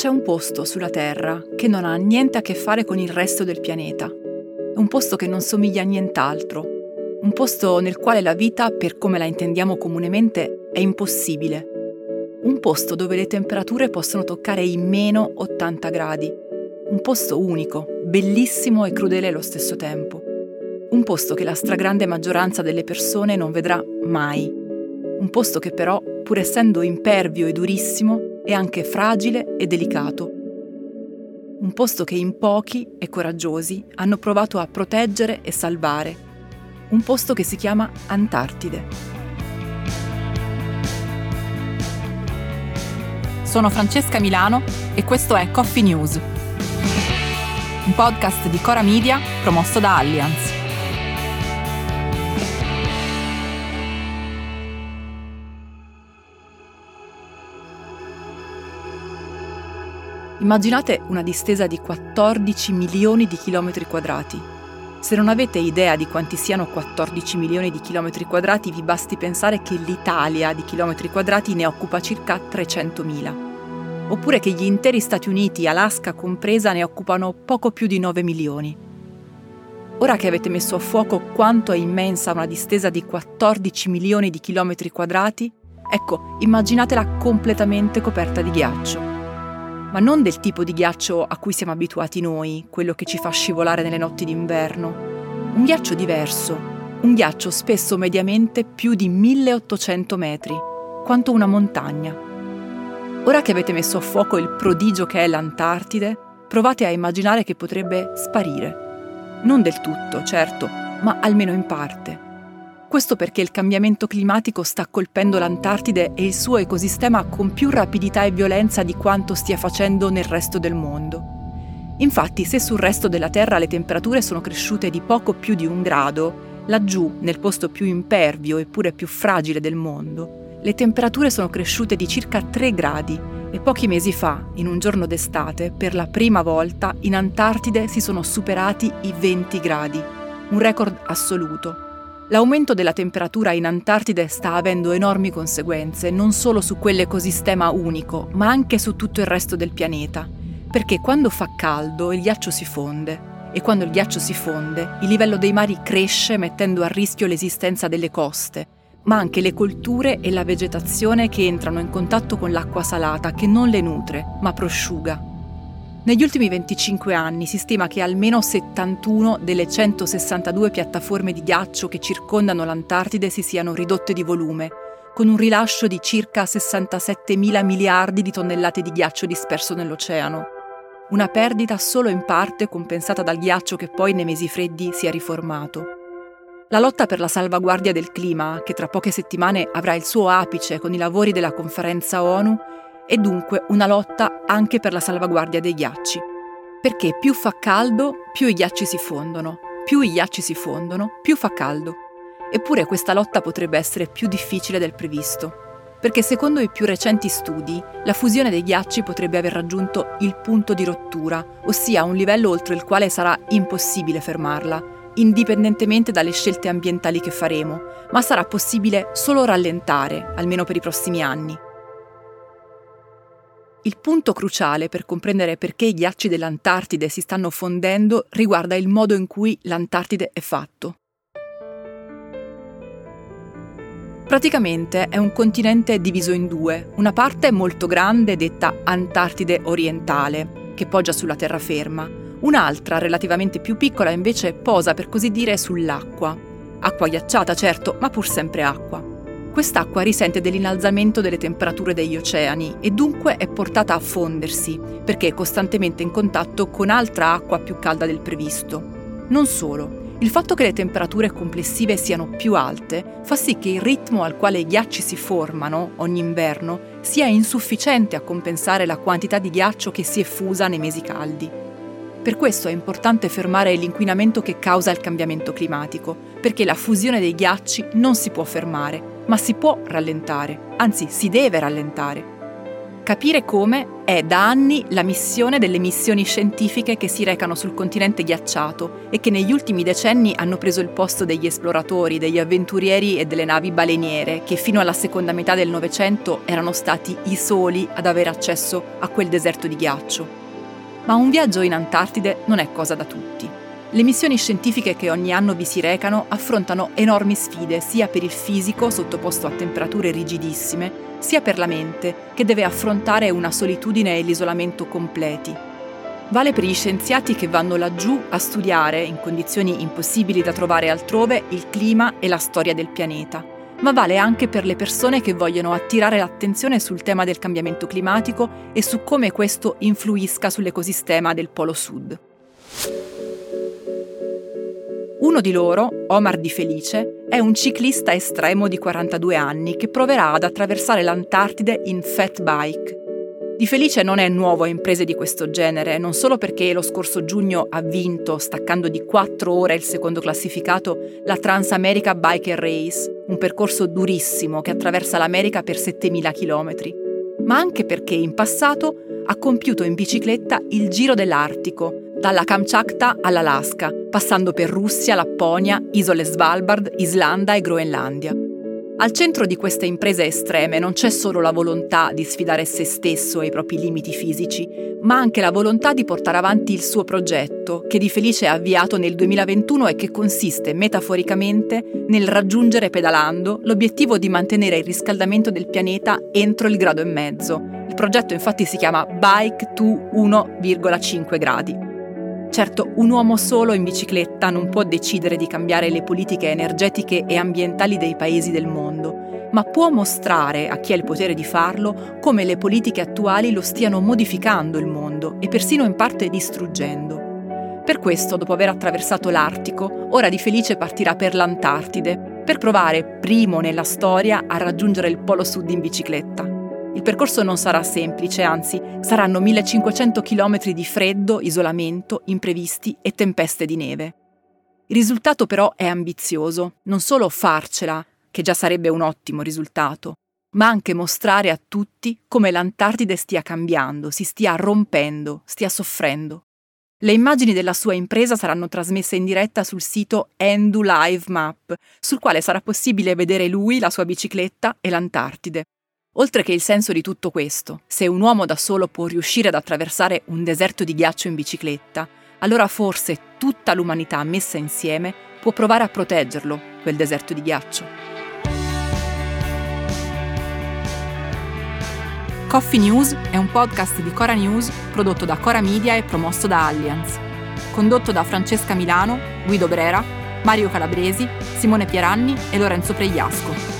C'è un posto sulla Terra che non ha niente a che fare con il resto del pianeta. È un posto che non somiglia a nient'altro. Un posto nel quale la vita, per come la intendiamo comunemente, è impossibile. Un posto dove le temperature possono toccare i meno 80 gradi. Un posto unico, bellissimo e crudele allo stesso tempo. Un posto che la stragrande maggioranza delle persone non vedrà mai. Un posto che però, pur essendo impervio e durissimo, è anche fragile e delicato. Un posto che in pochi e coraggiosi hanno provato a proteggere e salvare. Un posto che si chiama Antartide. Sono Francesca Milano e questo è Coffee News, un podcast di Cora Media promosso da Allianz. Immaginate una distesa di 14 milioni di chilometri quadrati. Se non avete idea di quanti siano 14 milioni di chilometri quadrati, vi basti pensare che l'Italia di chilometri quadrati ne occupa circa 300.000. Oppure che gli interi Stati Uniti, Alaska compresa, ne occupano poco più di 9 milioni. Ora che avete messo a fuoco quanto è immensa una distesa di 14 milioni di chilometri quadrati, ecco, immaginatela completamente coperta di ghiaccio ma non del tipo di ghiaccio a cui siamo abituati noi, quello che ci fa scivolare nelle notti d'inverno. Un ghiaccio diverso, un ghiaccio spesso mediamente più di 1800 metri, quanto una montagna. Ora che avete messo a fuoco il prodigio che è l'Antartide, provate a immaginare che potrebbe sparire. Non del tutto, certo, ma almeno in parte. Questo perché il cambiamento climatico sta colpendo l'Antartide e il suo ecosistema con più rapidità e violenza di quanto stia facendo nel resto del mondo. Infatti, se sul resto della Terra le temperature sono cresciute di poco più di un grado, laggiù, nel posto più impervio eppure più fragile del mondo, le temperature sono cresciute di circa 3 gradi e pochi mesi fa, in un giorno d'estate, per la prima volta in Antartide si sono superati i 20 gradi, un record assoluto L'aumento della temperatura in Antartide sta avendo enormi conseguenze non solo su quell'ecosistema unico, ma anche su tutto il resto del pianeta, perché quando fa caldo il ghiaccio si fonde e quando il ghiaccio si fonde il livello dei mari cresce mettendo a rischio l'esistenza delle coste, ma anche le colture e la vegetazione che entrano in contatto con l'acqua salata che non le nutre, ma prosciuga. Negli ultimi 25 anni si stima che almeno 71 delle 162 piattaforme di ghiaccio che circondano l'Antartide si siano ridotte di volume, con un rilascio di circa 67 mila miliardi di tonnellate di ghiaccio disperso nell'oceano. Una perdita solo in parte compensata dal ghiaccio che poi nei mesi freddi si è riformato. La lotta per la salvaguardia del clima, che tra poche settimane avrà il suo apice con i lavori della conferenza ONU, e dunque una lotta anche per la salvaguardia dei ghiacci. Perché più fa caldo, più i ghiacci si fondono, più i ghiacci si fondono, più fa caldo. Eppure questa lotta potrebbe essere più difficile del previsto, perché secondo i più recenti studi la fusione dei ghiacci potrebbe aver raggiunto il punto di rottura, ossia un livello oltre il quale sarà impossibile fermarla, indipendentemente dalle scelte ambientali che faremo, ma sarà possibile solo rallentare, almeno per i prossimi anni. Il punto cruciale per comprendere perché i ghiacci dell'Antartide si stanno fondendo riguarda il modo in cui l'Antartide è fatto. Praticamente è un continente diviso in due. Una parte molto grande detta Antartide orientale, che poggia sulla terraferma. Un'altra, relativamente più piccola, invece posa per così dire sull'acqua. Acqua ghiacciata, certo, ma pur sempre acqua. Quest'acqua risente dell'innalzamento delle temperature degli oceani e dunque è portata a fondersi, perché è costantemente in contatto con altra acqua più calda del previsto. Non solo, il fatto che le temperature complessive siano più alte fa sì che il ritmo al quale i ghiacci si formano ogni inverno sia insufficiente a compensare la quantità di ghiaccio che si è fusa nei mesi caldi. Per questo è importante fermare l'inquinamento che causa il cambiamento climatico, perché la fusione dei ghiacci non si può fermare, ma si può rallentare, anzi si deve rallentare. Capire come è da anni la missione delle missioni scientifiche che si recano sul continente ghiacciato e che negli ultimi decenni hanno preso il posto degli esploratori, degli avventurieri e delle navi baleniere che fino alla seconda metà del Novecento erano stati i soli ad avere accesso a quel deserto di ghiaccio. Ma un viaggio in Antartide non è cosa da tutti. Le missioni scientifiche che ogni anno vi si recano affrontano enormi sfide sia per il fisico sottoposto a temperature rigidissime, sia per la mente che deve affrontare una solitudine e l'isolamento completi. Vale per gli scienziati che vanno laggiù a studiare, in condizioni impossibili da trovare altrove, il clima e la storia del pianeta, ma vale anche per le persone che vogliono attirare l'attenzione sul tema del cambiamento climatico e su come questo influisca sull'ecosistema del Polo Sud. Uno di loro, Omar Di Felice, è un ciclista estremo di 42 anni che proverà ad attraversare l'Antartide in fat bike. Di Felice non è nuovo a imprese di questo genere, non solo perché lo scorso giugno ha vinto, staccando di 4 ore il secondo classificato, la Transamerica Biker Race, un percorso durissimo che attraversa l'America per 7000 km, ma anche perché in passato ha compiuto in bicicletta il Giro dell'Artico, dalla Kamchatka all'Alaska, passando per Russia, Lapponia, isole Svalbard, Islanda e Groenlandia. Al centro di queste imprese estreme non c'è solo la volontà di sfidare se stesso e i propri limiti fisici, ma anche la volontà di portare avanti il suo progetto, che Di Felice ha avviato nel 2021 e che consiste metaforicamente nel raggiungere pedalando l'obiettivo di mantenere il riscaldamento del pianeta entro il grado e mezzo. Il progetto infatti si chiama Bike to 1,5 gradi. Certo, un uomo solo in bicicletta non può decidere di cambiare le politiche energetiche e ambientali dei paesi del mondo, ma può mostrare a chi ha il potere di farlo come le politiche attuali lo stiano modificando il mondo e persino in parte distruggendo. Per questo, dopo aver attraversato l'Artico, ora di felice partirà per l'Antartide, per provare, primo nella storia, a raggiungere il Polo Sud in bicicletta. Il percorso non sarà semplice, anzi saranno 1500 km di freddo, isolamento, imprevisti e tempeste di neve. Il risultato però è ambizioso, non solo farcela, che già sarebbe un ottimo risultato, ma anche mostrare a tutti come l'Antartide stia cambiando, si stia rompendo, stia soffrendo. Le immagini della sua impresa saranno trasmesse in diretta sul sito Endu Live Map, sul quale sarà possibile vedere lui, la sua bicicletta e l'Antartide. Oltre che il senso di tutto questo, se un uomo da solo può riuscire ad attraversare un deserto di ghiaccio in bicicletta, allora forse tutta l'umanità messa insieme può provare a proteggerlo, quel deserto di ghiaccio. Coffee News è un podcast di Cora News prodotto da Cora Media e promosso da Allianz. Condotto da Francesca Milano, Guido Brera, Mario Calabresi, Simone Pieranni e Lorenzo Pregliasco.